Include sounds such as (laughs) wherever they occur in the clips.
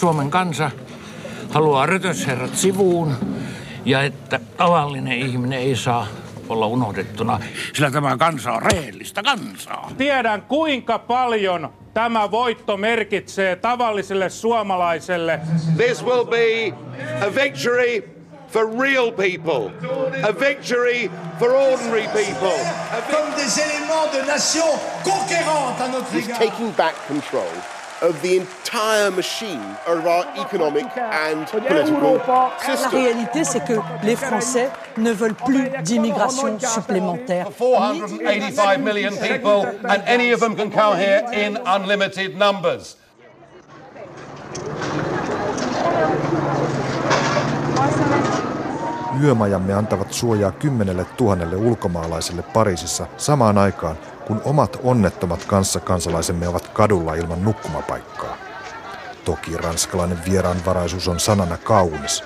Suomen kansa haluaa rötösherrat sivuun ja että tavallinen ihminen ei saa olla unohdettuna, sillä tämä kansa on rehellistä kansaa. Tiedän kuinka paljon tämä voitto merkitsee tavalliselle suomalaiselle. This will be a victory for real people, a victory for ordinary people. Comme des éléments de nation conquérante à notre is taking back control of the entire machine of our economic and political La réalité, c'est que les Français ne veulent plus d'immigration supplémentaire. 485 million people, and any of them can come here in unlimited numbers. Yömajamme antavat suojaa kymmenelle tuhannelle ulkomaalaiselle Pariisissa samaan aikaan, kun omat onnettomat kanssakansalaisemme ovat kadulla ilman nukkumapaikkaa. Toki ranskalainen vieraanvaraisuus on sanana kaunis,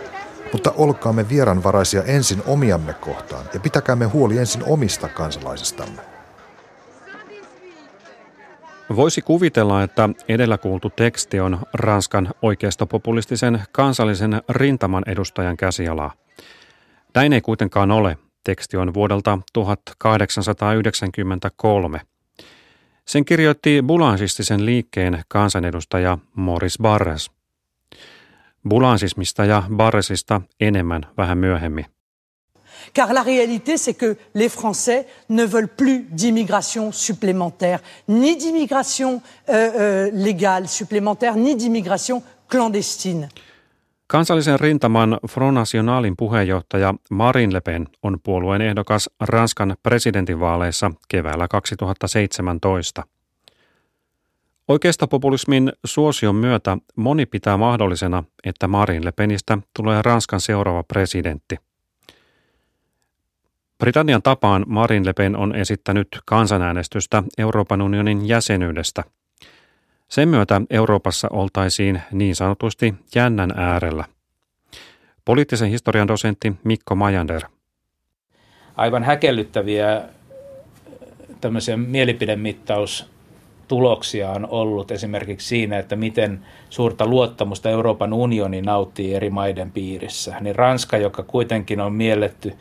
mutta olkaamme vieraanvaraisia ensin omiamme kohtaan ja pitäkäämme huoli ensin omista kansalaisistamme. Voisi kuvitella, että edellä kuultu teksti on Ranskan oikeistopopulistisen kansallisen rintaman edustajan käsialaa. Näin ei kuitenkaan ole. Teksti on vuodelta 1893. Sen kirjoitti bulansistisen liikkeen kansanedustaja Maurice Barres. Bulansismista ja Barresista enemmän vähän myöhemmin. Car la réalité, c'est que les Français ne veulent plus d'immigration supplémentaire, ni d'immigration euh, euh, légale supplémentaire, ni d'immigration clandestine. Kansallisen rintaman Front Nationalin puheenjohtaja Marine Le Pen on puolueen ehdokas Ranskan presidentinvaaleissa keväällä 2017. Oikeistopopulismin suosion myötä moni pitää mahdollisena, että Marine Le Penistä tulee Ranskan seuraava presidentti. Britannian tapaan Marine Le Pen on esittänyt kansanäänestystä Euroopan unionin jäsenyydestä. Sen myötä Euroopassa oltaisiin niin sanotusti jännän äärellä. Poliittisen historian dosentti Mikko Majander. Aivan häkellyttäviä tämmöisiä mielipidemittaustuloksia on ollut esimerkiksi siinä, että miten suurta luottamusta Euroopan unioni nauttii eri maiden piirissä. Niin Ranska, joka kuitenkin on mielletty,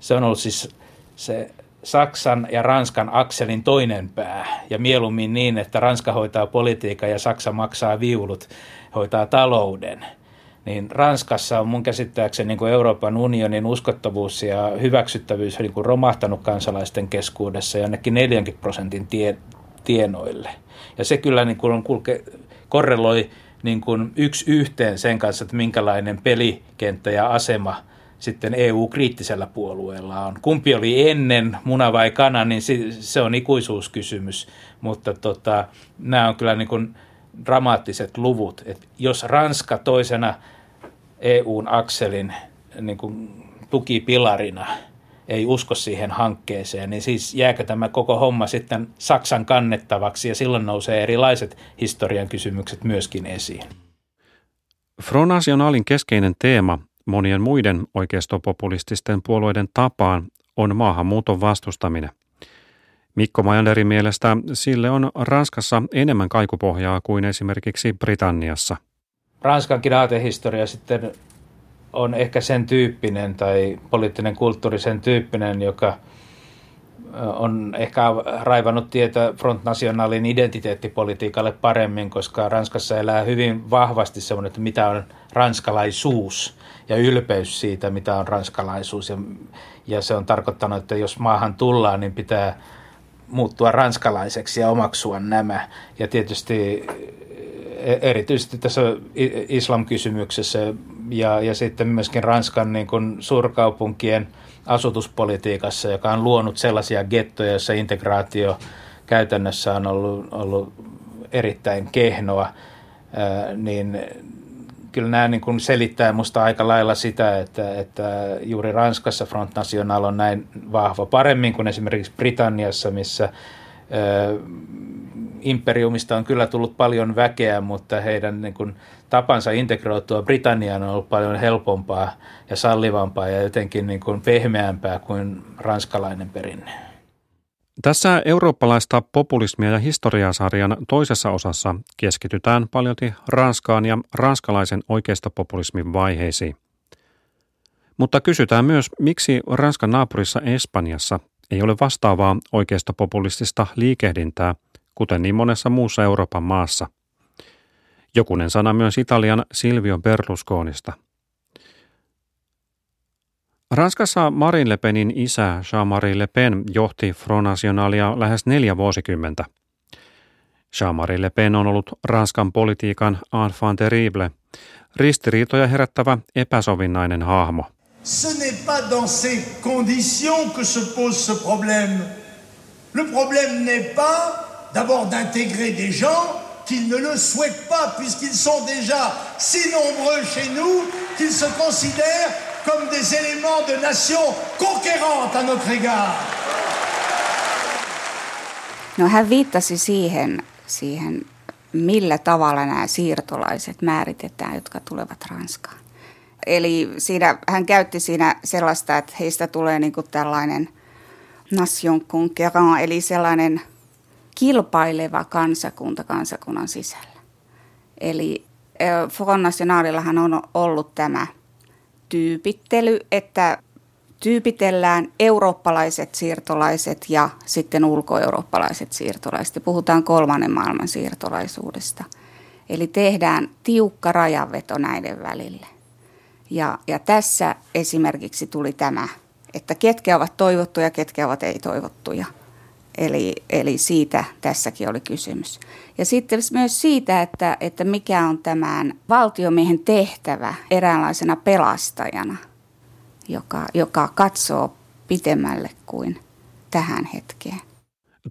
se on ollut siis se Saksan ja Ranskan akselin toinen pää. Ja mieluummin niin, että Ranska hoitaa politiikan ja Saksa maksaa viulut, hoitaa talouden. Niin Ranskassa on mun käsittääkseni niin kuin Euroopan unionin uskottavuus ja hyväksyttävyys niin kuin romahtanut kansalaisten keskuudessa jonnekin 40 prosentin tie, tienoille. Ja se kyllä niin kuin kulke, korreloi niin kuin yksi yhteen sen kanssa, että minkälainen pelikenttä ja asema – sitten EU-kriittisellä puolueella on. Kumpi oli ennen, muna vai kana, niin se on ikuisuuskysymys, mutta tota, nämä on kyllä niin kuin dramaattiset luvut. Et jos Ranska toisena EUn akselin niin kuin tukipilarina ei usko siihen hankkeeseen, niin siis jääkö tämä koko homma sitten Saksan kannettavaksi ja silloin nousee erilaiset historian kysymykset myöskin esiin. Front Nationalin keskeinen teema monien muiden oikeistopopulististen puolueiden tapaan on maahanmuuton vastustaminen. Mikko Majanderin mielestä sille on Ranskassa enemmän kaikupohjaa kuin esimerkiksi Britanniassa. Ranskankin aatehistoria sitten on ehkä sen tyyppinen tai poliittinen kulttuuri sen tyyppinen, joka on ehkä raivannut tietä Front Nationalin identiteettipolitiikalle paremmin, koska Ranskassa elää hyvin vahvasti semmoinen, että mitä on ranskalaisuus ja ylpeys siitä, mitä on ranskalaisuus. Ja, ja se on tarkoittanut, että jos maahan tullaan, niin pitää muuttua ranskalaiseksi ja omaksua nämä. Ja tietysti e, erityisesti tässä islam-kysymyksessä ja, ja sitten myöskin Ranskan niin kuin suurkaupunkien asutuspolitiikassa, joka on luonut sellaisia gettoja, joissa integraatio käytännössä on ollut, ollut erittäin kehnoa, niin kyllä nämä niin kuin selittää minusta aika lailla sitä, että, että juuri Ranskassa Front National on näin vahva paremmin kuin esimerkiksi Britanniassa, missä ö, imperiumista on kyllä tullut paljon väkeä, mutta heidän niin kuin, tapansa integroitua Britanniaan on ollut paljon helpompaa ja sallivampaa ja jotenkin niin kuin pehmeämpää kuin ranskalainen perinne. Tässä eurooppalaista populismia ja historiasarjan toisessa osassa keskitytään paljolti Ranskaan ja ranskalaisen oikeistopopulismin vaiheisiin. Mutta kysytään myös, miksi Ranskan naapurissa Espanjassa ei ole vastaavaa oikeistopopulistista liikehdintää, kuten niin monessa muussa Euroopan maassa. Jokunen sana myös Italian Silvio Berlusconista – Ranskassa Marine Le Penin isä Jean-Marie Le Pen johti Front Nationalia lähes neljä vuosikymmentä. Jean-Marie Le Pen on ollut Ranskan politiikan enfant terrible, ristiriitoja herättävä epäsovinnainen hahmo. Ce n'est pas dans ces conditions que se pose ce problème. Le problème n'est pas d'abord d'intégrer des gens qu'ils ne le souhaitent pas puisqu'ils sont déjà si nombreux chez nous qu'ils se considèrent comme des éléments de nation conquérante à notre égard. No hän viittasi siihen, siihen, millä tavalla nämä siirtolaiset määritetään, jotka tulevat Ranskaan. Eli siinä, hän käytti siinä sellaista, että heistä tulee niin kuin tällainen nation conquérant, eli sellainen kilpaileva kansakunta kansakunnan sisällä. Eli Front Nationalillahan on ollut tämä – tyypittely, että tyypitellään eurooppalaiset siirtolaiset ja sitten ulkoeurooppalaiset siirtolaiset. Puhutaan kolmannen maailman siirtolaisuudesta. Eli tehdään tiukka rajanveto näiden välille. Ja, ja tässä esimerkiksi tuli tämä, että ketkä ovat toivottuja, ketkä ovat ei-toivottuja. Eli, eli siitä tässäkin oli kysymys. Ja sitten myös siitä, että, että mikä on tämän valtiomiehen tehtävä eräänlaisena pelastajana, joka, joka katsoo pitemmälle kuin tähän hetkeen.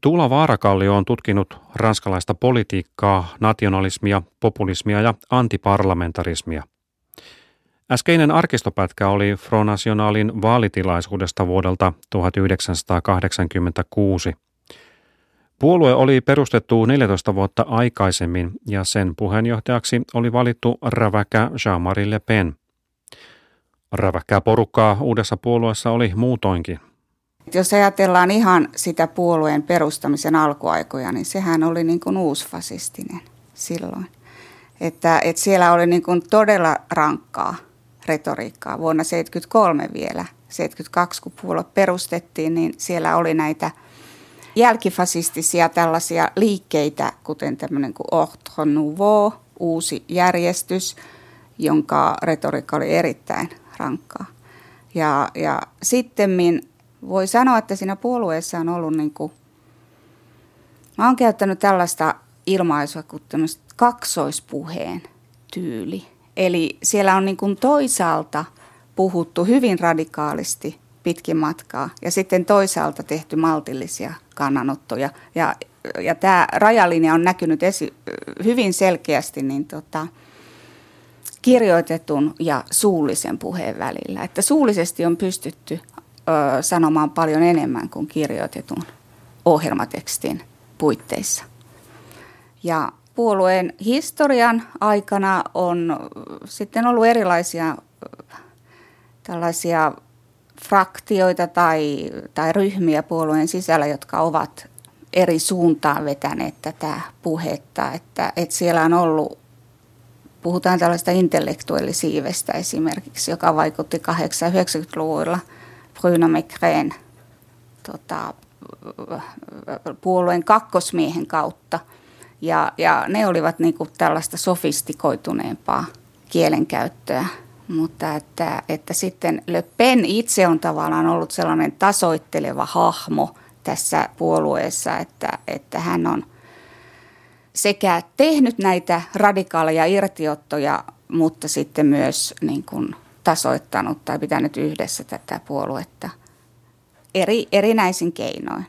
Tuula Vaarakallio on tutkinut ranskalaista politiikkaa, nationalismia, populismia ja antiparlamentarismia. Äskeinen arkistopätkä oli Front Nationalin vaalitilaisuudesta vuodelta 1986 – Puolue oli perustettu 14 vuotta aikaisemmin ja sen puheenjohtajaksi oli valittu räväkä Jean-Marie Le Pen. Räväkkää porukkaa uudessa puolueessa oli muutoinkin. Jos ajatellaan ihan sitä puolueen perustamisen alkuaikoja, niin sehän oli niin kuin uusfasistinen silloin. Että, että siellä oli niin kuin todella rankkaa retoriikkaa. Vuonna 1973 vielä, 72 kun puolue perustettiin, niin siellä oli näitä – jälkifasistisia tällaisia liikkeitä, kuten tämmöinen kuin Ordre Nouveau, uusi järjestys, jonka retoriikka oli erittäin rankkaa. Ja, ja sitten voi sanoa, että siinä puolueessa on ollut niin kuin, mä oon käyttänyt tällaista ilmaisua kuin kaksoispuheen tyyli. Eli siellä on niin kuin toisaalta puhuttu hyvin radikaalisti pitkin matkaa ja sitten toisaalta tehty maltillisia kannanottoja. Ja, ja tämä rajalinja on näkynyt esi- hyvin selkeästi niin tota, kirjoitetun ja suullisen puheen välillä. Että suullisesti on pystytty ö, sanomaan paljon enemmän kuin kirjoitetun ohjelmatekstin puitteissa. Ja puolueen historian aikana on sitten ollut erilaisia tällaisia fraktioita tai, tai ryhmiä puolueen sisällä, jotka ovat eri suuntaan vetäneet tätä puhetta. Että, että siellä on ollut, puhutaan tällaista intellektuellisiivestä esimerkiksi, joka vaikutti 80-90-luvulla Bruno Mecreen tota, puolueen kakkosmiehen kautta. Ja, ja ne olivat niin kuin tällaista sofistikoituneempaa kielenkäyttöä mutta että, että sitten Le Pen itse on tavallaan ollut sellainen tasoitteleva hahmo tässä puolueessa, että, että hän on sekä tehnyt näitä radikaaleja irtiottoja, mutta sitten myös niin kuin tasoittanut tai pitänyt yhdessä tätä puoluetta eri, erinäisin keinoin.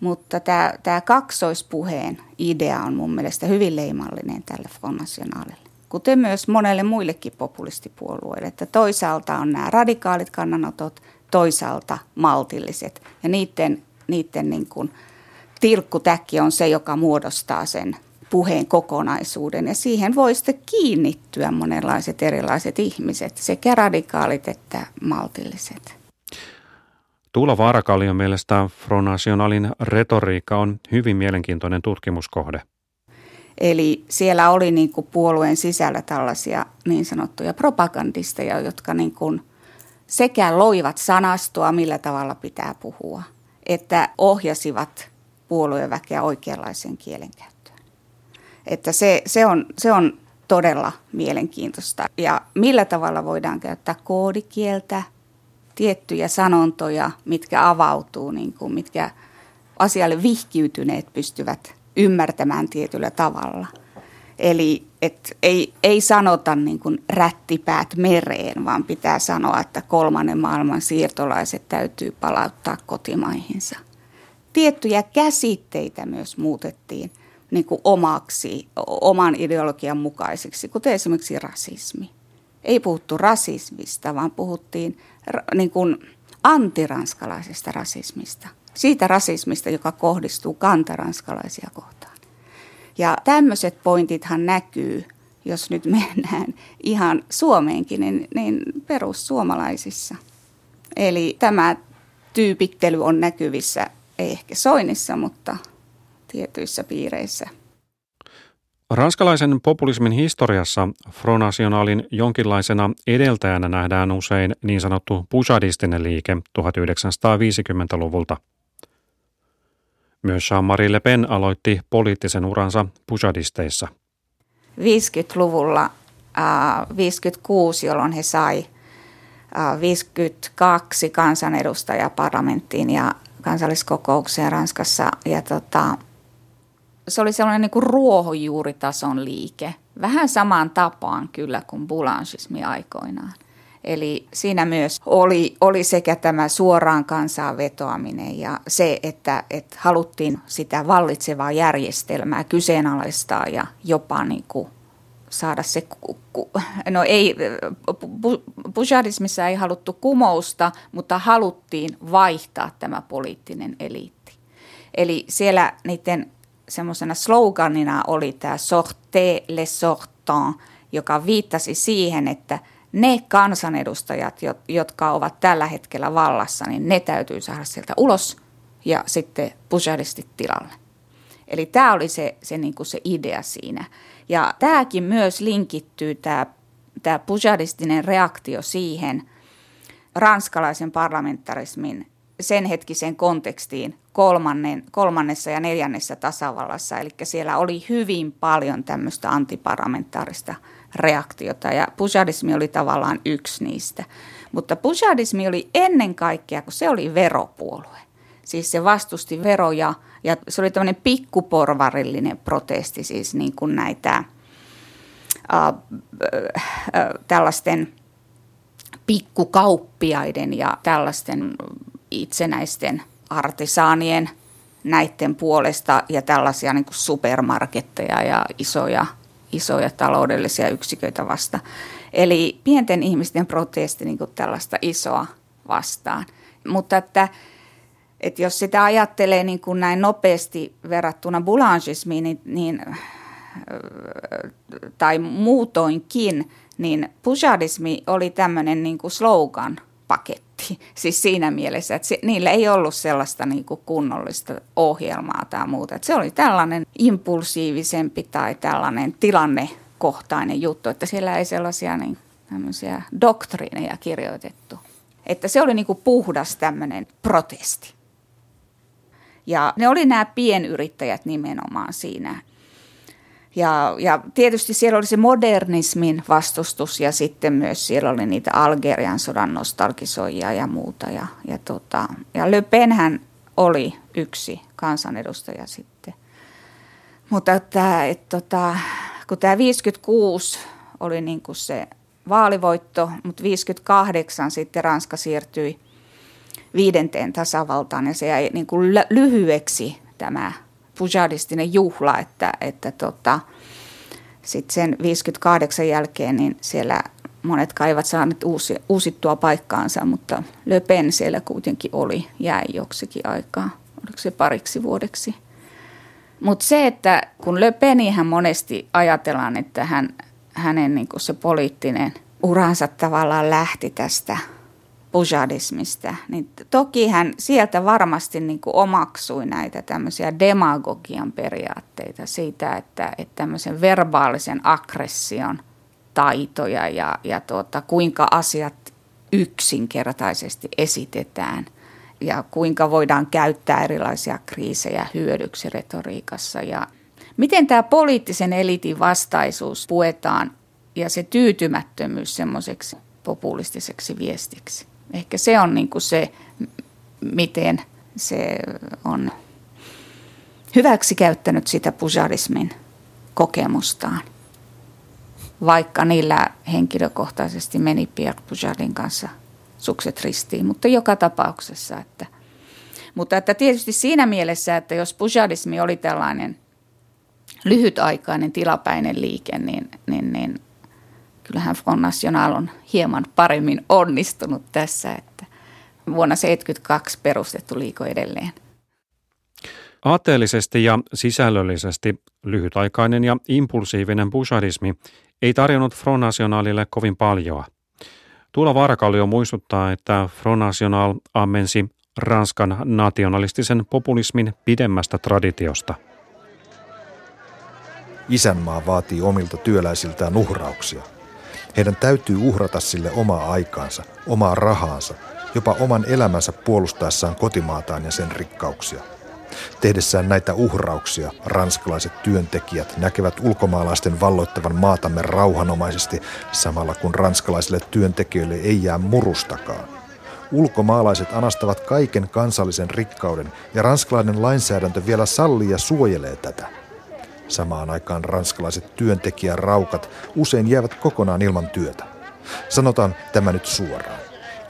Mutta tämä, tämä kaksoispuheen idea on mun mielestä hyvin leimallinen tälle Front Nationalille kuten myös monelle muillekin populistipuolueille, että toisaalta on nämä radikaalit kannanotot, toisaalta maltilliset. Ja niiden, niiden niin kuin tilkkutäkki on se, joka muodostaa sen puheen kokonaisuuden. Ja siihen voi sitten kiinnittyä monenlaiset erilaiset ihmiset, sekä radikaalit että maltilliset. Tuula Vaarakallion mielestä Front Nationalin retoriikka on hyvin mielenkiintoinen tutkimuskohde. Eli siellä oli niin kuin puolueen sisällä tällaisia niin sanottuja propagandisteja, jotka niin kuin sekä loivat sanastoa, millä tavalla pitää puhua, että ohjasivat puolueväkeä oikeanlaiseen kielenkäyttöön. Että se, se, on, se on todella mielenkiintoista. Ja millä tavalla voidaan käyttää koodikieltä, tiettyjä sanontoja, mitkä avautuu, niin kuin, mitkä asialle vihkiytyneet pystyvät ymmärtämään tietyllä tavalla. Eli et ei, ei sanota niin kuin rättipäät mereen, vaan pitää sanoa, että kolmannen maailman siirtolaiset täytyy palauttaa kotimaihinsa. Tiettyjä käsitteitä myös muutettiin niin kuin omaksi, oman ideologian mukaisiksi, kuten esimerkiksi rasismi. Ei puhuttu rasismista, vaan puhuttiin niin kuin antiranskalaisesta rasismista. Siitä rasismista, joka kohdistuu kantaranskalaisia kohtaan. Ja tämmöiset pointithan näkyy, jos nyt mennään ihan Suomeenkin, niin, niin perussuomalaisissa. Eli tämä tyypittely on näkyvissä, ei ehkä Soinissa, mutta tietyissä piireissä. Ranskalaisen populismin historiassa Front Nationalin jonkinlaisena edeltäjänä nähdään usein niin sanottu pujadistinen liike 1950-luvulta. Myös Jean-Marie Le Pen aloitti poliittisen uransa pujadisteissa. 50-luvulla, äh, 56, jolloin he sai äh, 52 kansanedustajaa parlamenttiin ja kansalliskokoukseen Ranskassa. Ja tota, se oli sellainen niin kuin ruohonjuuritason liike. Vähän samaan tapaan kyllä kuin boulangismi aikoinaan. Eli siinä myös oli, oli sekä tämä suoraan kansaan vetoaminen ja se, että, että haluttiin sitä vallitsevaa järjestelmää kyseenalaistaa ja jopa niin kuin saada se, no ei, bujadismissa ei haluttu kumousta, mutta haluttiin vaihtaa tämä poliittinen eliitti. Eli siellä niiden semmoisena sloganina oli tämä sorte le sortant, joka viittasi siihen, että ne kansanedustajat, jotka ovat tällä hetkellä vallassa, niin ne täytyy saada sieltä ulos ja sitten pujadistit tilalle. Eli tämä oli se, se, niin kuin se idea siinä. Ja tämäkin myös linkittyy, tämä, tämä pujadistinen reaktio siihen ranskalaisen parlamentarismin sen hetkiseen kontekstiin kolmannen, kolmannessa ja neljännessä tasavallassa. Eli siellä oli hyvin paljon tämmöistä antiparlamentaarista reaktiota ja pujadismi oli tavallaan yksi niistä. Mutta pujadismi oli ennen kaikkea, kun se oli veropuolue. Siis se vastusti veroja ja se oli tämmöinen pikkuporvarillinen protesti, siis niin kuin näitä äh, äh, tällaisten pikkukauppiaiden ja tällaisten itsenäisten artisaanien näiden puolesta ja tällaisia niin kuin supermarketteja ja isoja, isoja taloudellisia yksiköitä vasta. Eli pienten ihmisten protesti niin kuin tällaista isoa vastaan. Mutta että, että jos sitä ajattelee niin kuin näin nopeasti verrattuna boulangismiin, niin, niin, tai muutoinkin, niin pujadismi oli tämmöinen niin kuin slogan paketti Siis siinä mielessä, että se, niillä ei ollut sellaista niin kuin kunnollista ohjelmaa tai muuta. Että se oli tällainen impulsiivisempi tai tällainen tilannekohtainen juttu, että siellä ei sellaisia niin, doktriineja kirjoitettu. Että se oli niin kuin puhdas tämmöinen protesti. Ja ne oli nämä pienyrittäjät nimenomaan siinä ja, ja tietysti siellä oli se modernismin vastustus ja sitten myös siellä oli niitä Algerian sodan nostalgisoijia ja muuta. Ja, ja, tota, ja Le Penhän oli yksi kansanedustaja sitten. Mutta että, et, tota, kun tämä 56 oli niin kuin se vaalivoitto, mutta 58 sitten Ranska siirtyi viidenteen tasavaltaan ja se jäi niin kuin lyhyeksi tämä pujadistinen juhla, että, että tota, sitten sen 58 jälkeen niin siellä monet kaivat saaneet uusi, uusittua paikkaansa, mutta Le Pen siellä kuitenkin oli, jäi joksikin aikaa, oliko se pariksi vuodeksi. Mutta se, että kun Le Penihän monesti ajatellaan, että hän, hänen niin se poliittinen uransa tavallaan lähti tästä pujadismista, niin toki hän sieltä varmasti niin kuin omaksui näitä tämmöisiä demagogian periaatteita siitä, että, että tämmöisen verbaalisen aggression taitoja ja, ja tuota, kuinka asiat yksinkertaisesti esitetään ja kuinka voidaan käyttää erilaisia kriisejä hyödyksi retoriikassa ja miten tämä poliittisen elitin vastaisuus puetaan ja se tyytymättömyys semmoiseksi populistiseksi viestiksi. Ehkä se on niin kuin se, miten se on hyväksi käyttänyt sitä pujarismin kokemustaan. Vaikka niillä henkilökohtaisesti meni Pierre Pujarin kanssa sukset ristiin, mutta joka tapauksessa. Että, mutta että tietysti siinä mielessä, että jos pujadismi oli tällainen lyhytaikainen tilapäinen liike, niin, niin, niin kyllähän Front National on hieman paremmin onnistunut tässä, että vuonna 1972 perustettu liiko edelleen. Aatteellisesti ja sisällöllisesti lyhytaikainen ja impulsiivinen bushadismi ei tarjonnut Front Nationalille kovin paljoa. Tuula Varakallio muistuttaa, että Front National ammensi Ranskan nationalistisen populismin pidemmästä traditiosta. Isänmaa vaatii omilta työläisiltään uhrauksia – heidän täytyy uhrata sille omaa aikaansa, omaa rahaansa, jopa oman elämänsä puolustaessaan kotimaataan ja sen rikkauksia. Tehdessään näitä uhrauksia ranskalaiset työntekijät näkevät ulkomaalaisten valloittavan maatamme rauhanomaisesti samalla kun ranskalaisille työntekijöille ei jää murustakaan. Ulkomaalaiset anastavat kaiken kansallisen rikkauden ja ranskalainen lainsäädäntö vielä sallii ja suojelee tätä. Samaan aikaan ranskalaiset työntekijäraukat usein jäävät kokonaan ilman työtä. Sanotaan tämä nyt suoraan.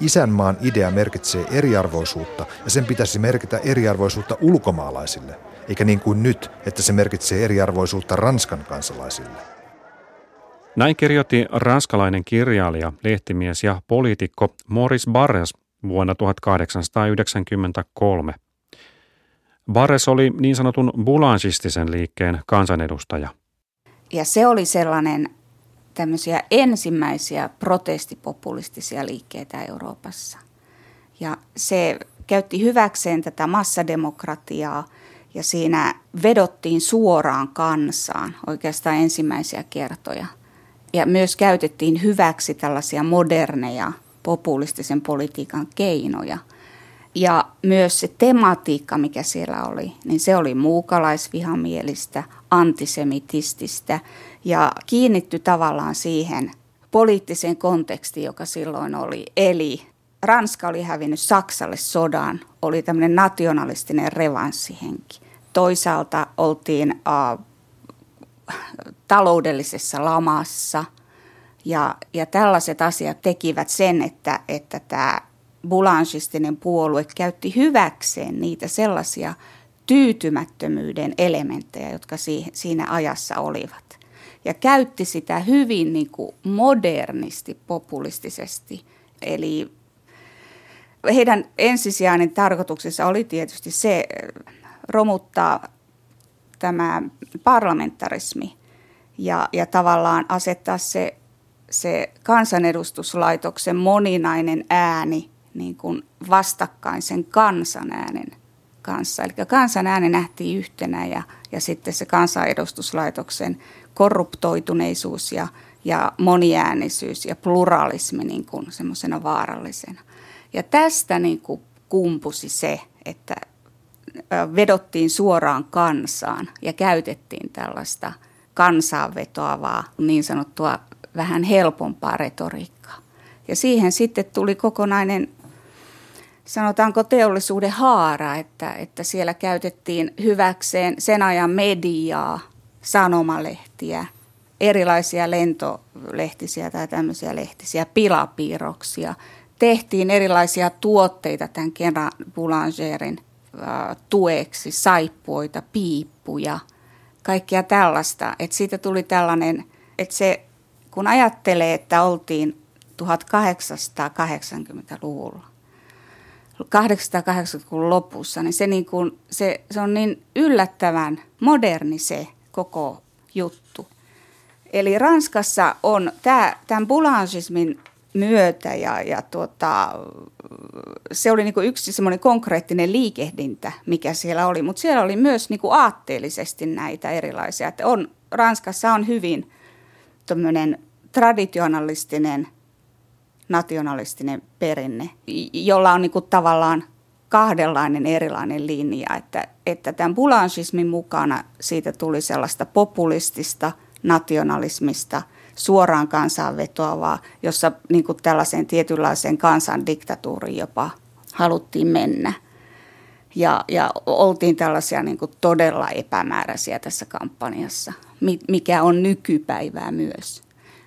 Isänmaan idea merkitsee eriarvoisuutta ja sen pitäisi merkitä eriarvoisuutta ulkomaalaisille, eikä niin kuin nyt, että se merkitsee eriarvoisuutta Ranskan kansalaisille. Näin kirjoitti ranskalainen kirjailija, lehtimies ja poliitikko Maurice Barres vuonna 1893. Barres oli niin sanotun bulansistisen liikkeen kansanedustaja. Ja se oli sellainen tämmöisiä ensimmäisiä protestipopulistisia liikkeitä Euroopassa. Ja se käytti hyväkseen tätä massademokratiaa ja siinä vedottiin suoraan kansaan oikeastaan ensimmäisiä kertoja. Ja myös käytettiin hyväksi tällaisia moderneja populistisen politiikan keinoja – ja myös se tematiikka, mikä siellä oli, niin se oli muukalaisvihamielistä, antisemitististä ja kiinnitty tavallaan siihen poliittiseen kontekstiin, joka silloin oli. Eli Ranska oli hävinnyt Saksalle sodan, oli tämmöinen nationalistinen revanssihenki. Toisaalta oltiin äh, taloudellisessa lamassa ja, ja tällaiset asiat tekivät sen, että, että tämä bulansistinen puolue käytti hyväkseen niitä sellaisia tyytymättömyyden elementtejä, jotka siinä ajassa olivat. Ja käytti sitä hyvin niin kuin modernisti, populistisesti. Eli heidän ensisijainen tarkoituksessa oli tietysti se romuttaa tämä parlamentarismi ja, ja tavallaan asettaa se, se kansanedustuslaitoksen moninainen ääni niin kuin vastakkain sen kansanäänen kanssa. Eli kansanääni nähtiin yhtenä ja, ja sitten se kansanedustuslaitoksen korruptoituneisuus ja, ja moniäänisyys ja pluralismi niin kuin semmoisena vaarallisena. Ja tästä niin kuin kumpusi se, että vedottiin suoraan kansaan ja käytettiin tällaista kansaan vetoavaa niin sanottua vähän helpompaa retoriikkaa. Ja siihen sitten tuli kokonainen sanotaanko teollisuuden haara, että, että siellä käytettiin hyväkseen sen ajan mediaa, sanomalehtiä, erilaisia lentolehtisiä tai tämmöisiä lehtisiä, pilapiirroksia. Tehtiin erilaisia tuotteita tämän Kera Boulangerin tueksi, saippuoita, piippuja, kaikkia tällaista. Että siitä tuli tällainen, että se, kun ajattelee, että oltiin 1880-luvulla, 880-luvun lopussa, niin se, niin kuin, se, se on niin yllättävän moderni se koko juttu. Eli Ranskassa on tämä, tämän boulangismin myötä ja, ja tuota, se oli niin yksi semmoinen konkreettinen liikehdintä, mikä siellä oli, mutta siellä oli myös niin aatteellisesti näitä erilaisia. Että on, Ranskassa on hyvin traditionalistinen, nationalistinen perinne, jolla on niin tavallaan kahdenlainen erilainen linja, että, että tämän bulanchismin mukana siitä tuli sellaista populistista nationalismista – suoraan kansaan vetoavaa, jossa niin tällaiseen tietynlaiseen kansan diktatuuriin jopa haluttiin mennä. Ja, ja oltiin tällaisia niin kuin todella epämääräisiä tässä kampanjassa, mikä on nykypäivää myös.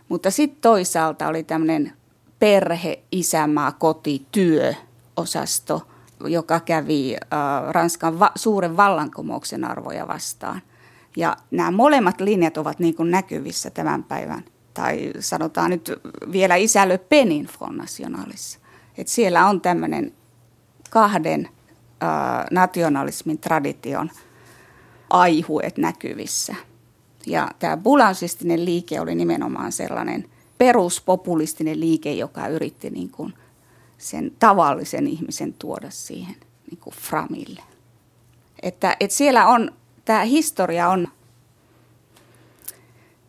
Mutta sitten toisaalta oli tämmöinen perhe, isämaa, koti, työosasto, joka kävi äh, Ranskan va- suuren vallankumouksen arvoja vastaan. Ja nämä molemmat linjat ovat niin kuin näkyvissä tämän päivän tai sanotaan nyt vielä isä Le Penin Front Nationalissa. Et siellä on tämmöinen kahden äh, nationalismin tradition aihuet näkyvissä. Ja tämä bulansistinen liike oli nimenomaan sellainen peruspopulistinen liike, joka yritti niin kuin sen tavallisen ihmisen tuoda siihen niin kuin framille. Että, että siellä on, tämä historia on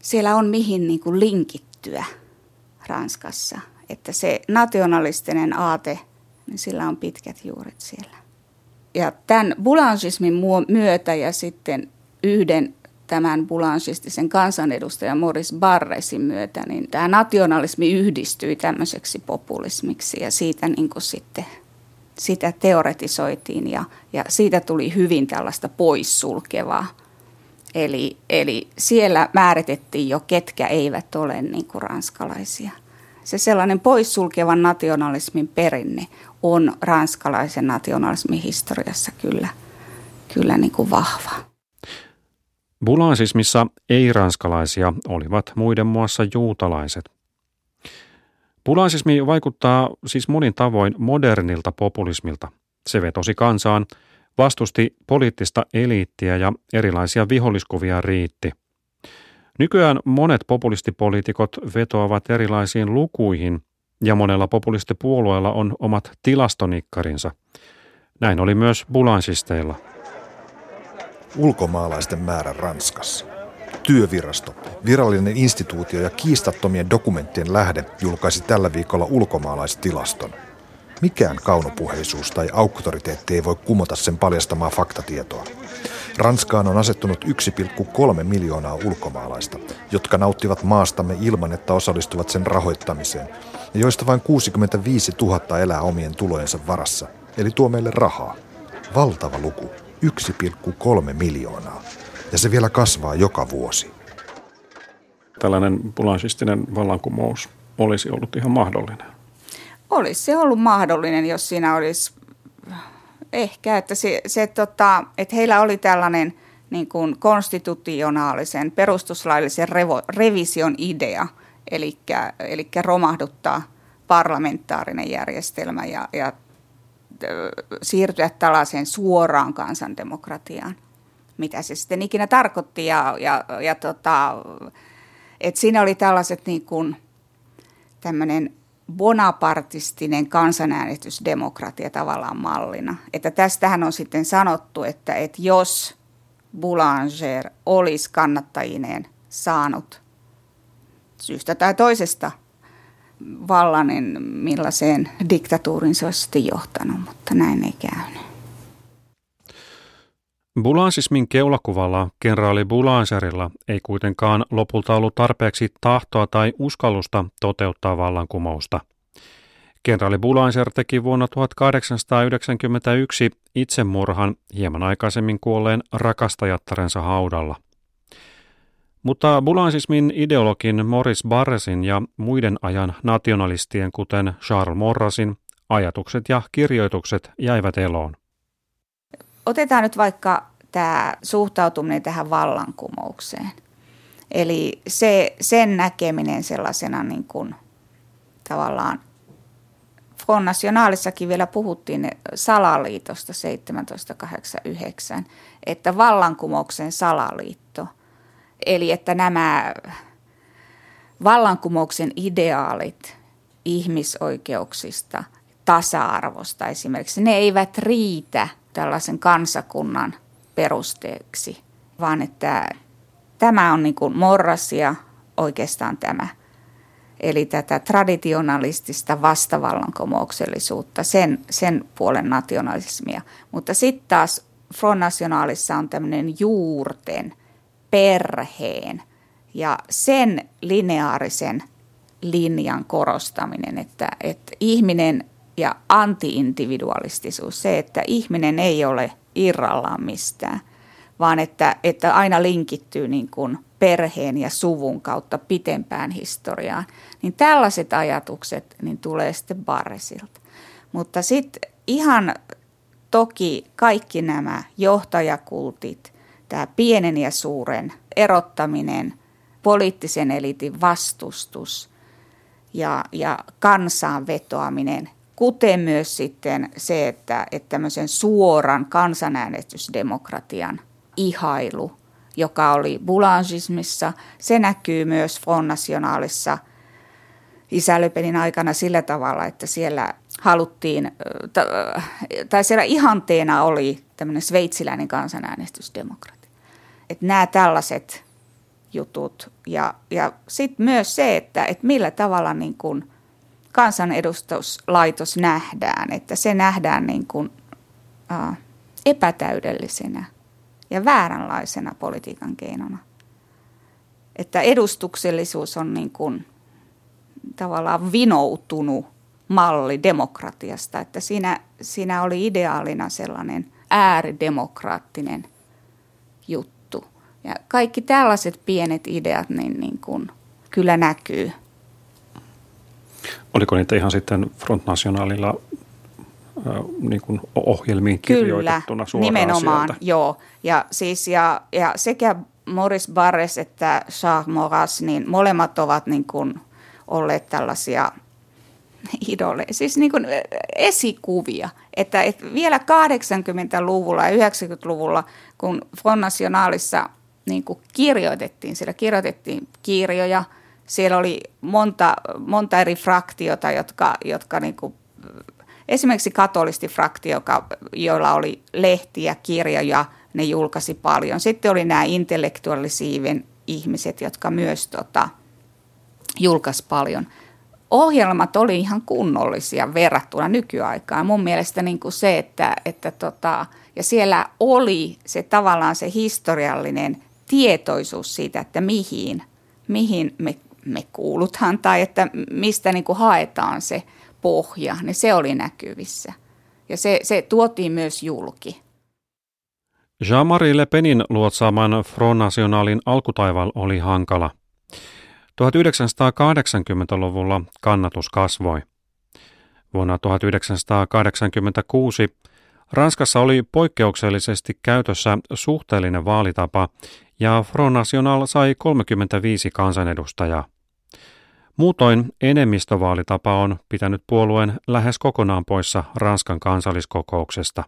siellä on mihin niin kuin linkittyä Ranskassa. Että se nationalistinen aate, niin sillä on pitkät juuret siellä. Ja tämän bulanchismin myötä ja sitten yhden tämän bulancistisen kansanedustajan Maurice Barresin myötä, niin tämä nationalismi yhdistyi tämmöiseksi populismiksi ja siitä niin kuin sitten sitä teoretisoitiin ja, ja siitä tuli hyvin tällaista poissulkevaa Eli, eli siellä määritettiin jo, ketkä eivät ole niin kuin ranskalaisia. Se sellainen poissulkevan nationalismin perinne on ranskalaisen nationalismin historiassa kyllä, kyllä niin kuin vahva. Bulansismissa ei-ranskalaisia olivat muiden muassa juutalaiset. Bulansismi vaikuttaa siis monin tavoin modernilta populismilta. Se vetosi kansaan – vastusti poliittista eliittiä ja erilaisia viholliskuvia riitti. Nykyään monet populistipoliitikot vetoavat erilaisiin lukuihin ja monella populistipuolueella on omat tilastonikkarinsa. Näin oli myös bulansisteilla. Ulkomaalaisten määrä Ranskassa. Työvirasto, virallinen instituutio ja kiistattomien dokumenttien lähde julkaisi tällä viikolla ulkomaalaistilaston – Mikään kaunopuheisuus tai auktoriteetti ei voi kumota sen paljastamaa faktatietoa. Ranskaan on asettunut 1,3 miljoonaa ulkomaalaista, jotka nauttivat maastamme ilman, että osallistuvat sen rahoittamiseen, ja joista vain 65 000 elää omien tulojensa varassa, eli tuo meille rahaa. Valtava luku, 1,3 miljoonaa, ja se vielä kasvaa joka vuosi. Tällainen pulansistinen vallankumous olisi ollut ihan mahdollinen olisi se ollut mahdollinen, jos siinä olisi ehkä, että, se, se, tota, että heillä oli tällainen niin kuin konstitutionaalisen, perustuslaillisen revo, revision idea, eli, eli romahduttaa parlamentaarinen järjestelmä ja, ja siirtyä tällaiseen suoraan kansandemokratiaan, mitä se sitten ikinä tarkoitti. Ja, ja, ja tota, että siinä oli tällaiset niin kuin, tämmöinen bonapartistinen kansanäänestysdemokratia tavallaan mallina. Että tästähän on sitten sanottu, että, että jos Boulanger olisi kannattajineen saanut syystä tai toisesta vallan, niin millaiseen diktatuurin se olisi sitten johtanut, mutta näin ei käynyt. Bulansismin keulakuvalla kenraali Boulangerilla ei kuitenkaan lopulta ollut tarpeeksi tahtoa tai uskallusta toteuttaa vallankumousta. Kenraali Boulanger teki vuonna 1891 itsemurhan hieman aikaisemmin kuolleen rakastajattarensa haudalla. Mutta bulansismin ideologin Morris Barresin ja muiden ajan nationalistien kuten Charles Morrasin ajatukset ja kirjoitukset jäivät eloon otetaan nyt vaikka tämä suhtautuminen tähän vallankumoukseen. Eli se, sen näkeminen sellaisena niin kuin tavallaan Front Nationalissakin vielä puhuttiin salaliitosta 1789, että vallankumouksen salaliitto. Eli että nämä vallankumouksen ideaalit ihmisoikeuksista, tasa-arvosta esimerkiksi, ne eivät riitä tällaisen kansakunnan perusteeksi, vaan että tämä on niin kuin morrasia oikeastaan tämä. Eli tätä traditionalistista vastavallankumouksellisuutta, sen, sen puolen nationalismia. Mutta sitten taas Front Nationalissa on tämmöinen juurten, perheen ja sen lineaarisen linjan korostaminen, että, että ihminen ja antiindividualistisuus, se, että ihminen ei ole irrallaan mistään, vaan että, että aina linkittyy niin kuin perheen ja suvun kautta pitempään historiaan, niin tällaiset ajatukset niin tulee sitten Barresilta. Mutta sitten ihan toki kaikki nämä johtajakultit, tämä pienen ja suuren erottaminen, poliittisen elitin vastustus ja, ja kansaan vetoaminen, kuten myös sitten se, että, että tämmöisen suoran kansanäänestysdemokratian ihailu, joka oli Boulangismissa, se näkyy myös Front Nationalissa aikana sillä tavalla, että siellä haluttiin, tai siellä ihanteena oli tämmöinen sveitsiläinen kansanäänestysdemokratia. Että nämä tällaiset jutut ja, ja sitten myös se, että, että millä tavalla niin kuin kansanedustuslaitos nähdään, että se nähdään niin kuin, ä, epätäydellisenä ja vääränlaisena politiikan keinona. Että edustuksellisuus on niin kuin, tavallaan vinoutunut malli demokratiasta, että siinä, siinä oli ideaalina sellainen ääridemokraattinen. Ja kaikki tällaiset pienet ideat niin, niin kuin kyllä näkyy. Oliko niitä ihan sitten Front Nationalilla niin kuin ohjelmiin kirjoitettuna Kyllä, nimenomaan, sieltä. joo. Ja, siis, ja, ja sekä Morris Barres että Charles Moras, niin molemmat ovat niin kuin olleet tällaisia idole, siis niin kuin esikuvia. Että, että vielä 80-luvulla ja 90-luvulla, kun Front Nationalissa niin kuin kirjoitettiin, siellä kirjoitettiin kirjoja, siellä oli monta, monta eri fraktiota, jotka, jotka niin kuin, esimerkiksi katolistifraktio, joka, joilla oli lehtiä, kirjoja, ne julkaisi paljon. Sitten oli nämä intellektuaalisiiven ihmiset, jotka myös tota, julkaisi paljon – ohjelmat oli ihan kunnollisia verrattuna nykyaikaan. Mun mielestä niin kuin se, että, että tota, ja siellä oli se tavallaan se historiallinen tietoisuus siitä, että mihin, mihin me, me kuulutaan tai että mistä niin kuin haetaan se pohja, niin se oli näkyvissä. Ja se, se tuotiin myös julki. Jean-Marie Le Penin luotsaaman Front Nationalin alkutaival oli hankala – 1980-luvulla kannatus kasvoi. Vuonna 1986 Ranskassa oli poikkeuksellisesti käytössä suhteellinen vaalitapa ja Front National sai 35 kansanedustajaa. Muutoin enemmistövaalitapa on pitänyt puolueen lähes kokonaan poissa Ranskan kansalliskokouksesta.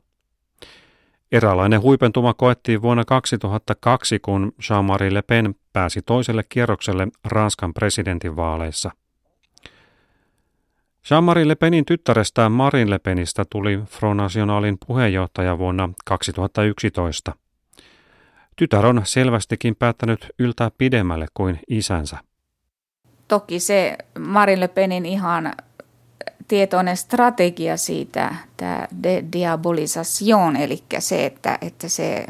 Eräänlainen huipentuma koettiin vuonna 2002, kun Jean-Marie Le Pen pääsi toiselle kierrokselle Ranskan presidentinvaaleissa. Jean-Marie Le Penin tyttärestään Marin Le Penistä tuli Front Nationalin puheenjohtaja vuonna 2011. Tytär on selvästikin päättänyt yltää pidemmälle kuin isänsä. Toki se Marin Le Penin ihan tietoinen strategia siitä, tämä de diabolisation, eli se, että, että se,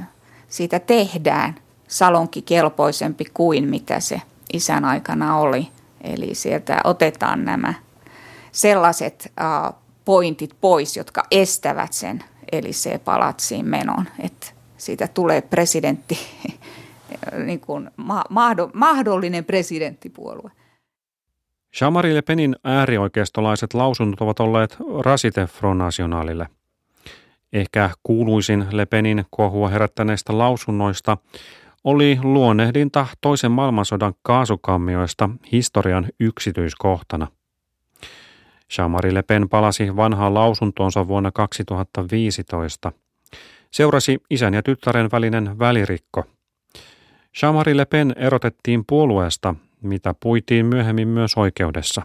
siitä tehdään salonkikelpoisempi kuin mitä se isän aikana oli. Eli sieltä otetaan nämä sellaiset pointit pois, jotka estävät sen Elisee palatsiin menon, että siitä tulee presidentti, (laughs) niin kuin mahdollinen presidenttipuolue. Jean-Marie Le Penin äärioikeistolaiset lausunnot ovat olleet rasite Front Nationalille. Ehkä kuuluisin Le Penin kohua herättäneistä lausunnoista oli luonnehdinta toisen maailmansodan kaasukammioista historian yksityiskohtana. Jean-Marie Le Pen palasi vanhaan lausuntoonsa vuonna 2015. Seurasi isän ja tyttären välinen välirikko. Jean-Marie Le Pen erotettiin puolueesta mitä puitiin myöhemmin myös oikeudessa.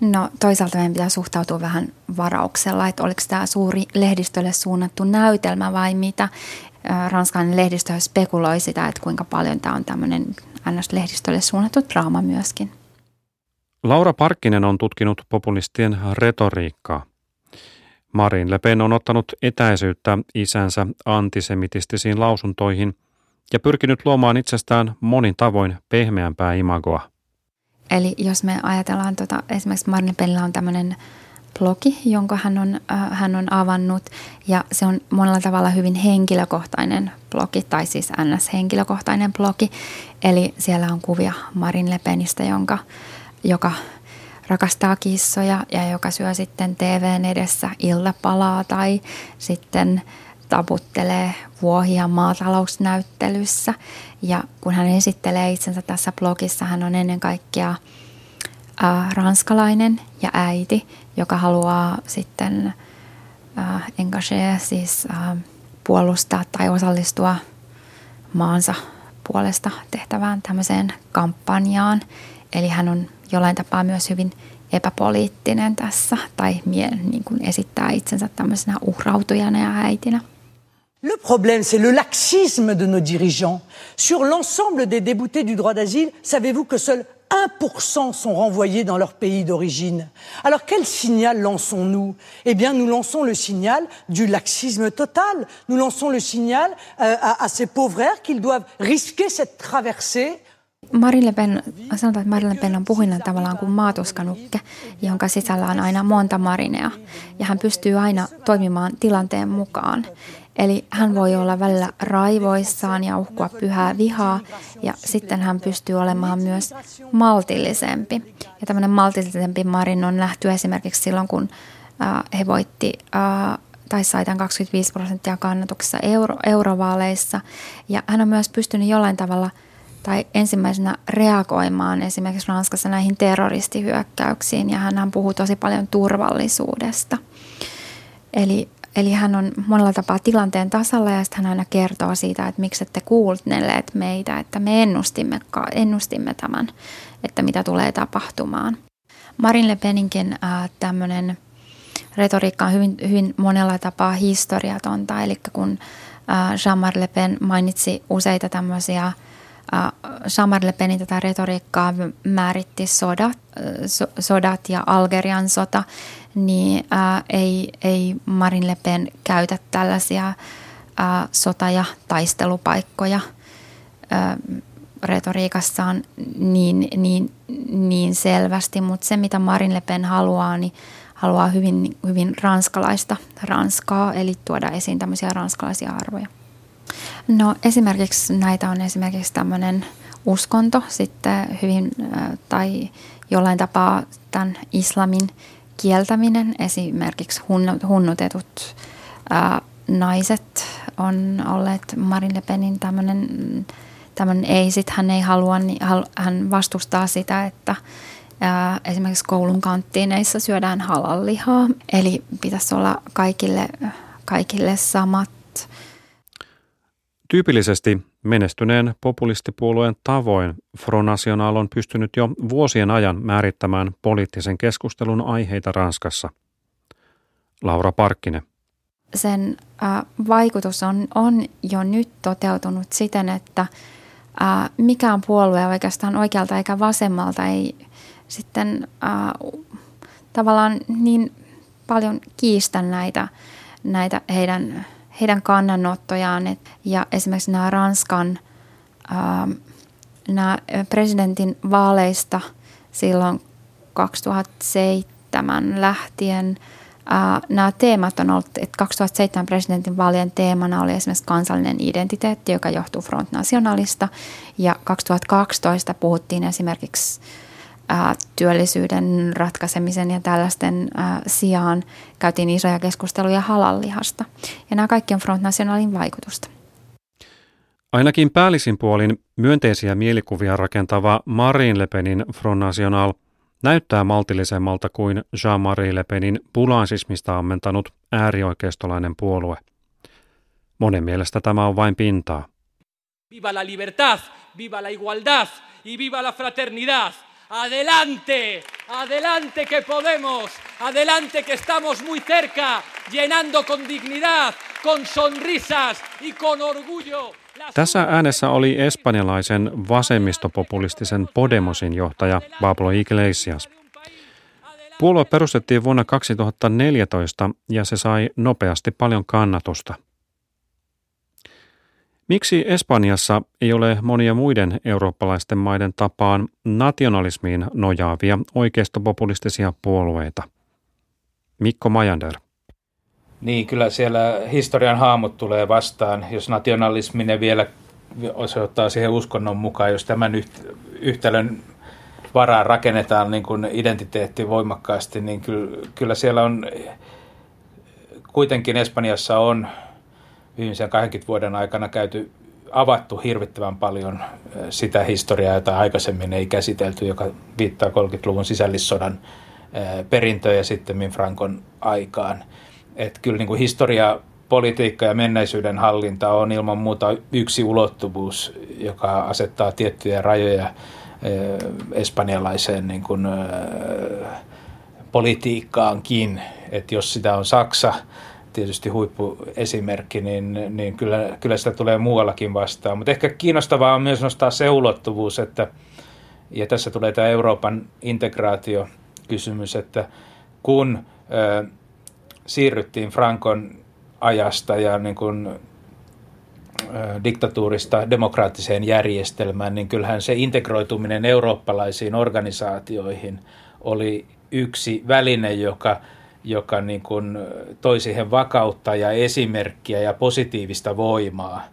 No toisaalta meidän pitää suhtautua vähän varauksella, että oliko tämä suuri lehdistölle suunnattu näytelmä vai mitä. Ranskalainen lehdistö spekuloi sitä, että kuinka paljon tämä on tämmöinen NS-lehdistölle suunnattu draama myöskin. Laura Parkkinen on tutkinut populistien retoriikkaa. Marin Le Pen on ottanut etäisyyttä isänsä antisemitistisiin lausuntoihin ja pyrkinyt luomaan itsestään monin tavoin pehmeämpää imagoa. Eli jos me ajatellaan, tota, esimerkiksi Marin Penillä on tämmöinen blogi, jonka hän on, äh, hän on avannut. Ja se on monella tavalla hyvin henkilökohtainen blogi, tai siis NS-henkilökohtainen blogi. Eli siellä on kuvia Marin Le Penistä, jonka, joka rakastaa kissoja ja joka syö sitten TVn edessä iltapalaa tai sitten taputtelee vuohia maatalousnäyttelyssä. Ja kun hän esittelee itsensä tässä blogissa, hän on ennen kaikkea äh, ranskalainen ja äiti, joka haluaa sitten äh, engagea, siis äh, puolustaa tai osallistua maansa puolesta tehtävään tämmöiseen kampanjaan. Eli hän on Le problème, c'est le laxisme de nos dirigeants. Sur l'ensemble des déboutés du droit d'asile, savez-vous que seul 1% sont renvoyés dans leur pays d'origine? Alors quel signal lançons-nous? Eh bien, nous lançons le signal du laxisme total. Nous lançons le signal euh, à, ces pauvres qu'ils doivent risquer cette traversée Marine Le Pen, sanotaan, että Marine Le Pen on puhuinen tavallaan kuin maatuskanukke, jonka sisällä on aina monta marinea. Ja hän pystyy aina toimimaan tilanteen mukaan. Eli hän voi olla välillä raivoissaan ja uhkua pyhää vihaa ja sitten hän pystyy olemaan myös maltillisempi. Ja tämmöinen maltillisempi Marin on nähty esimerkiksi silloin, kun äh, he voitti äh, tai sai tämän 25 prosenttia kannatuksessa euro, eurovaaleissa. Ja hän on myös pystynyt jollain tavalla tai ensimmäisenä reagoimaan esimerkiksi Ranskassa näihin terroristihyökkäyksiin ja hän puhuu tosi paljon turvallisuudesta. Eli Eli hän on monella tapaa tilanteen tasalla ja sitten hän aina kertoo siitä, että miksi ette kuulleet meitä, että me ennustimme, ennustimme tämän, että mitä tulee tapahtumaan. Marin Le Peninkin äh, tämmöinen retoriikka on hyvin, hyvin monella tapaa historiatonta, eli kun äh, Jean-Marie Le Pen mainitsi useita tämmöisiä äh, Jean-Marie Le Penin tätä retoriikkaa määritti sodat, so, sodat ja Algerian sota – niin ää, ei, ei Marin Le Pen käytä tällaisia ää, sota- ja taistelupaikkoja ää, retoriikassaan niin, niin, niin selvästi, mutta se mitä Marin Le Pen haluaa, niin haluaa hyvin, hyvin ranskalaista Ranskaa, eli tuoda esiin tämmöisiä ranskalaisia arvoja. No esimerkiksi näitä on esimerkiksi tämmöinen uskonto sitten hyvin tai jollain tapaa tämän islamin kieltäminen, esimerkiksi hunnutetut ää, naiset on olleet Marine Le Penin tämmöinen, tämmöinen ei, sit hän ei halua, niin hän vastustaa sitä, että ää, esimerkiksi koulun kanttiineissa syödään halallihaa, eli pitäisi olla kaikille, kaikille samat. Tyypillisesti Menestyneen populistipuolueen tavoin Front National on pystynyt jo vuosien ajan määrittämään poliittisen keskustelun aiheita Ranskassa. Laura Parkkinen. Sen äh, vaikutus on, on jo nyt toteutunut siten, että äh, mikään puolue oikeastaan oikealta eikä vasemmalta ei sitten äh, tavallaan niin paljon kiistä näitä, näitä heidän heidän kannanottojaan. Ja esimerkiksi nämä Ranskan ää, nämä presidentin vaaleista silloin 2007 lähtien ää, nämä teemat on ollut, että 2007 presidentin vaalien teemana oli esimerkiksi kansallinen identiteetti, joka johtuu Front Nationalista. Ja 2012 puhuttiin esimerkiksi työllisyyden ratkaisemisen ja tällaisten sijaan käytiin isoja keskusteluja halallihasta. Ja nämä kaikki on Front Nationalin vaikutusta. Ainakin päällisin puolin myönteisiä mielikuvia rakentava Marine Le Penin Front National näyttää maltillisemmalta kuin Jean-Marie Le Penin pulansismista ammentanut äärioikeistolainen puolue. Monen mielestä tämä on vain pintaa. Viva la libertad, viva la igualdad y viva la fraternidad! Adelante, Adelante que podemos, adelante que estamos muy cerca, llenando con dignidad, con sonrisas y con orgullo. Tässä äänessä oli espanjalaisen vasemmistopopulistisen Podemosin johtaja Pablo Iglesias. Puolue perustettiin vuonna 2014 ja se sai nopeasti paljon kannatusta. Miksi Espanjassa ei ole monia muiden eurooppalaisten maiden tapaan nationalismiin nojaavia oikeistopopulistisia puolueita? Mikko Majander. Niin, kyllä siellä historian haamut tulee vastaan, jos nationalisminen vielä osoittaa siihen uskonnon mukaan, jos tämän yhtälön varaan rakennetaan niin kuin identiteetti voimakkaasti, niin kyllä, kyllä siellä on, kuitenkin Espanjassa on viimeisen 20 vuoden aikana käyty avattu hirvittävän paljon sitä historiaa, jota aikaisemmin ei käsitelty, joka viittaa 30-luvun sisällissodan perintöön ja sitten Frankon aikaan. Että kyllä niin kuin historia, politiikka ja menneisyyden hallinta on ilman muuta yksi ulottuvuus, joka asettaa tiettyjä rajoja espanjalaiseen niin kuin, politiikkaankin. Että jos sitä on Saksa, tietysti huippuesimerkki, niin, niin kyllä, kyllä sitä tulee muuallakin vastaan. Mutta ehkä kiinnostavaa on myös nostaa se ulottuvuus, että, ja tässä tulee tämä Euroopan integraatiokysymys, että kun ö, siirryttiin Frankon ajasta ja niin kun, ö, diktatuurista demokraattiseen järjestelmään, niin kyllähän se integroituminen eurooppalaisiin organisaatioihin oli yksi väline, joka – joka niin kuin toi siihen vakautta ja esimerkkiä ja positiivista voimaa.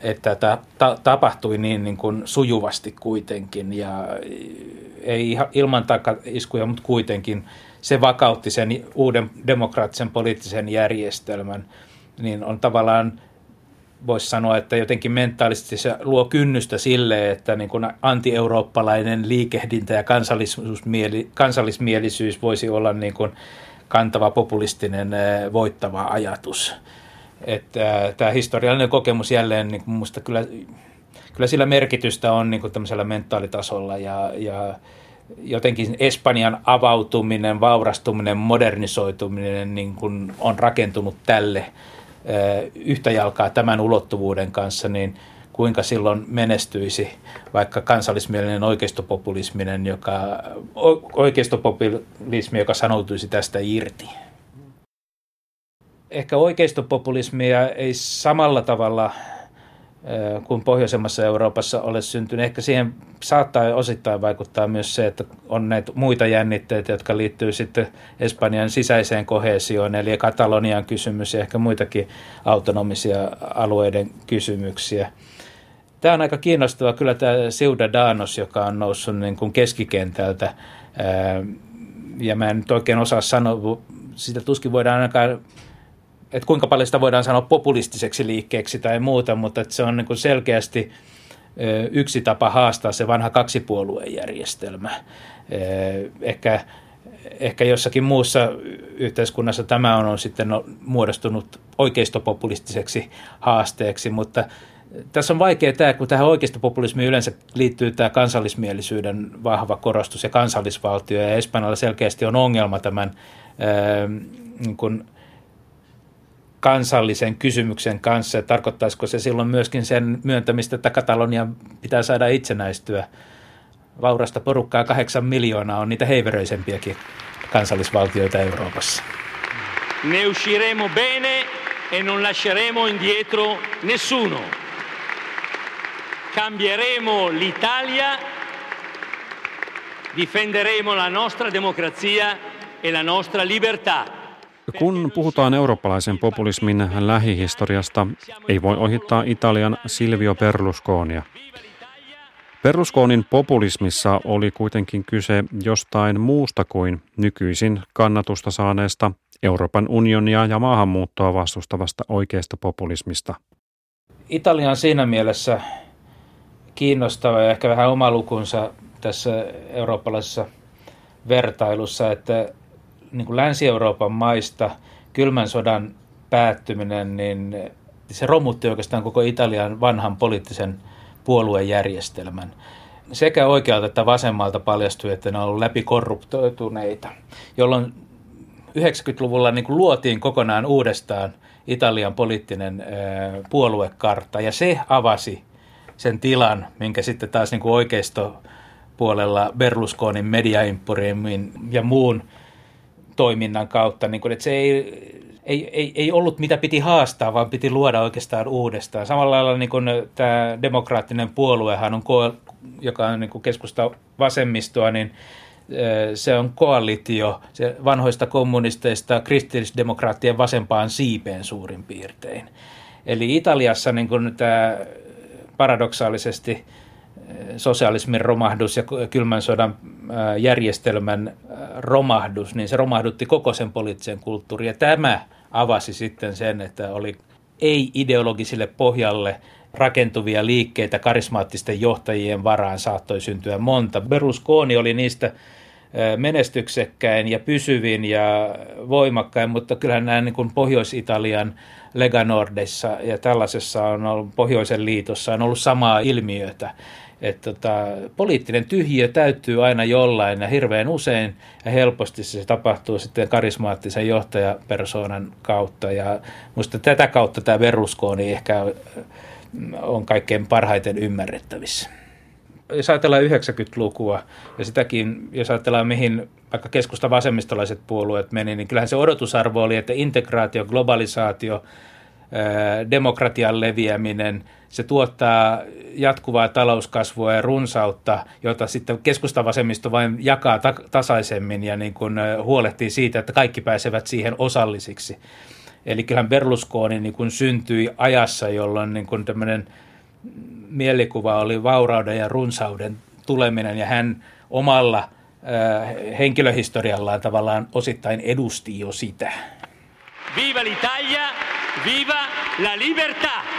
Että tämä ta- tapahtui niin, niin kuin sujuvasti kuitenkin ja ei ilman takaiskuja, mutta kuitenkin se vakautti sen uuden demokraattisen poliittisen järjestelmän, niin on tavallaan voisi sanoa, että jotenkin mentaalisesti se luo kynnystä sille, että niin kuin anti-eurooppalainen liikehdintä ja kansallismielisyys voisi olla niin kuin kantava populistinen eh, voittava ajatus. Että eh, tämä historiallinen kokemus jälleen niin kuin musta kyllä, kyllä sillä merkitystä on niin kuin tämmöisellä mentaalitasolla ja, ja jotenkin Espanjan avautuminen, vaurastuminen, modernisoituminen niin kuin on rakentunut tälle yhtä jalkaa tämän ulottuvuuden kanssa, niin kuinka silloin menestyisi vaikka kansallismielinen oikeistopopulisminen, joka, oikeistopopulismi, joka sanoutuisi tästä irti. Ehkä oikeistopopulismia ei samalla tavalla kuin pohjoisemmassa Euroopassa ole syntynyt. Ehkä siihen saattaa osittain vaikuttaa myös se, että on näitä muita jännitteitä, jotka liittyy sitten Espanjan sisäiseen kohesioon, eli Katalonian kysymys ja ehkä muitakin autonomisia alueiden kysymyksiä. Tämä on aika kiinnostava kyllä tämä Danos, joka on noussut niin kuin keskikentältä. Ja mä en nyt oikein osaa sanoa, sitä tuskin voidaan ainakaan että kuinka paljon sitä voidaan sanoa populistiseksi liikkeeksi tai muuta, mutta että se on niin kuin selkeästi yksi tapa haastaa se vanha kaksipuoluejärjestelmä. Ehkä, ehkä jossakin muussa yhteiskunnassa tämä on, on sitten muodostunut oikeistopopulistiseksi haasteeksi, mutta tässä on vaikea tämä, kun tähän oikeistopopulismiin yleensä liittyy tämä kansallismielisyyden vahva korostus ja kansallisvaltio, ja Espanjalla selkeästi on ongelma tämän niin kuin, kansallisen kysymyksen kanssa. Ja tarkoittaisiko se silloin myöskin sen myöntämistä, että Katalonia pitää saada itsenäistyä? Vaurasta porukkaa kahdeksan miljoonaa on niitä heiveröisempiäkin kansallisvaltioita Euroopassa. Ne usciremo bene e non lasceremo indietro nessuno. Cambieremo l'Italia, difenderemo la nostra democrazia e la nostra libertà. Kun puhutaan eurooppalaisen populismin lähihistoriasta, ei voi ohittaa Italian Silvio Berlusconia. Berlusconin populismissa oli kuitenkin kyse jostain muusta kuin nykyisin kannatusta saaneesta Euroopan unionia ja maahanmuuttoa vastustavasta oikeasta populismista. Italia on siinä mielessä kiinnostava ja ehkä vähän oma lukunsa tässä eurooppalaisessa vertailussa, että niin kuin Länsi-Euroopan maista kylmän sodan päättyminen, niin se romutti oikeastaan koko Italian vanhan poliittisen puoluejärjestelmän. sekä oikealta että vasemmalta paljastui, että ne on ollut läpikorruptoituneita, jolloin 90-luvulla niin luotiin kokonaan uudestaan Italian poliittinen puoluekartta ja se avasi sen tilan, minkä sitten taas niin kuin oikeisto puolella Berlusconin mediaimporiumin ja muun toiminnan kautta, niin kuin, että se ei, ei, ei, ei ollut mitä piti haastaa, vaan piti luoda oikeastaan uudestaan. Samalla lailla niin kuin tämä demokraattinen puoluehan on, joka on niin keskusta vasemmistoa, niin se on koalitio se vanhoista kommunisteista kristillisdemokraattien vasempaan siipeen suurin piirtein. Eli Italiassa niin kuin tämä paradoksaalisesti sosialismin romahdus ja kylmän sodan järjestelmän romahdus, niin se romahdutti koko sen poliittisen kulttuurin. Ja tämä avasi sitten sen, että oli ei-ideologisille pohjalle rakentuvia liikkeitä karismaattisten johtajien varaan saattoi syntyä monta. Berlusconi oli niistä menestyksekkäin ja pysyvin ja voimakkain, mutta kyllähän nämä niin kuin Pohjois-Italian Lega Nordessa ja tällaisessa on ollut Pohjoisen liitossa on ollut samaa ilmiötä. Että tota, poliittinen tyhjiö täyttyy aina jollain ja hirveän usein ja helposti se tapahtuu sitten karismaattisen johtajapersoonan kautta. Ja minusta tätä kautta tämä Berlusconi ehkä on kaikkein parhaiten ymmärrettävissä jos ajatellaan 90-lukua ja sitäkin, jos ajatellaan mihin vaikka keskusta vasemmistolaiset puolueet meni, niin kyllähän se odotusarvo oli, että integraatio, globalisaatio, demokratian leviäminen, se tuottaa jatkuvaa talouskasvua ja runsautta, jota sitten keskustavasemmisto vain jakaa ta- tasaisemmin ja niin kuin huolehtii siitä, että kaikki pääsevät siihen osallisiksi. Eli kyllähän Berlusconi niin kuin syntyi ajassa, jolloin niin kuin tämmöinen mielikuva oli vaurauden ja runsauden tuleminen ja hän omalla äh, henkilöhistoriallaan tavallaan osittain edusti jo sitä. Viva l'Italia, viva la libertà!